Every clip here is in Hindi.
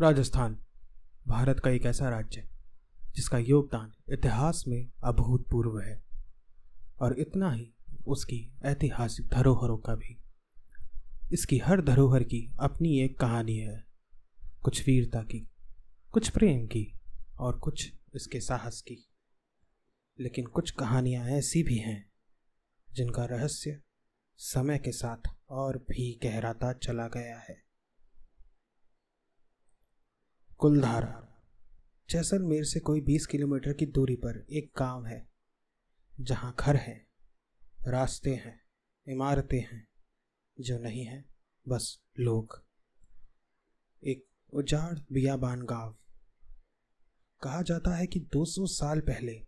राजस्थान, भारत का एक ऐसा राज्य, जिसका योगदान इतिहास में अभूतपूर्व है। और इतना ही, उसकी ऐतिहासिक धरोहरों का भी। इसकी हर धरोहर की अपनी एक कहानी है। कुछ वीरता की, कुछ प्रेम की, और कुछ इसके साहस की। लेकिन कुछ कहानियाँ ऐसी भी हैं, जिनका रहस्य समय के साथ और भी गहराता चला गया है। कुलधारा। जैसलमेर से कोई 20 किलोमीटर की दूरी पर एक गाँव है, जहाँ घर है, रास्ते हैं, इमारतें हैं, जो नहीं हैं, बस लोग। एक उजाड़ बियाबान गाँव। कहा जाता है कि 200 साल पहले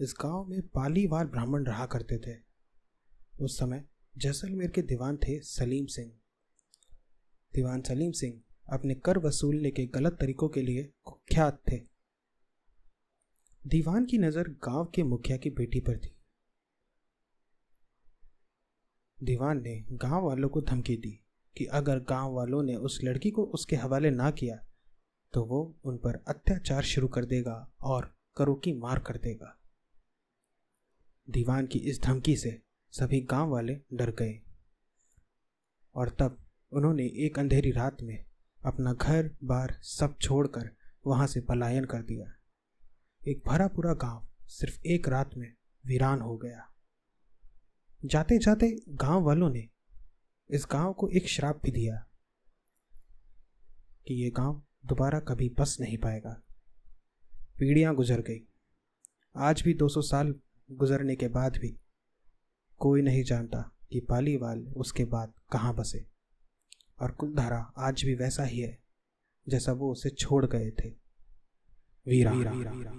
इस गाँव में पालीवाल ब्राह्मण रहा करते थे। उस समय जैसलमेर के दीवान थे सलीम सिंह। दीवान सलीम सिंह अपने कर वसूलने के गलत तरीकों के लिए कुख्यात थे। दीवान की नज़र गाँव के मुखिया की बेटी पर थी। दीवान ने गाँव वालों को धमकी दी कि अगर गाँव वालों ने उस लड़की को उसके हवाले ना किया तो वो उन पर अत्याचार शुरू कर देगा और करो की मार कर देगा। दीवान की इस धमकी से सभी गाँव वाले डर गए और तब उन्होंने एक अंधेरी रात में अपना घर बार सब छोड़कर वहाँ से पलायन कर दिया। एक भरा पूरा गाँव सिर्फ़ एक रात में वीरान हो गया। जाते जाते गाँव वालों ने इस गाँव को एक श्राप भी दिया कि ये गाँव दोबारा कभी बस नहीं पाएगा। पीढ़ियाँ गुजर गई। आज भी 200 साल गुजरने के बाद भी कोई नहीं जानता कि पालीवाल उसके बाद कहाँ बसे। और कुलधारा आज भी वैसा ही है जैसा वो उसे छोड़ गए थे वीरा, वीरा, वीरा, वीरा, वीरा।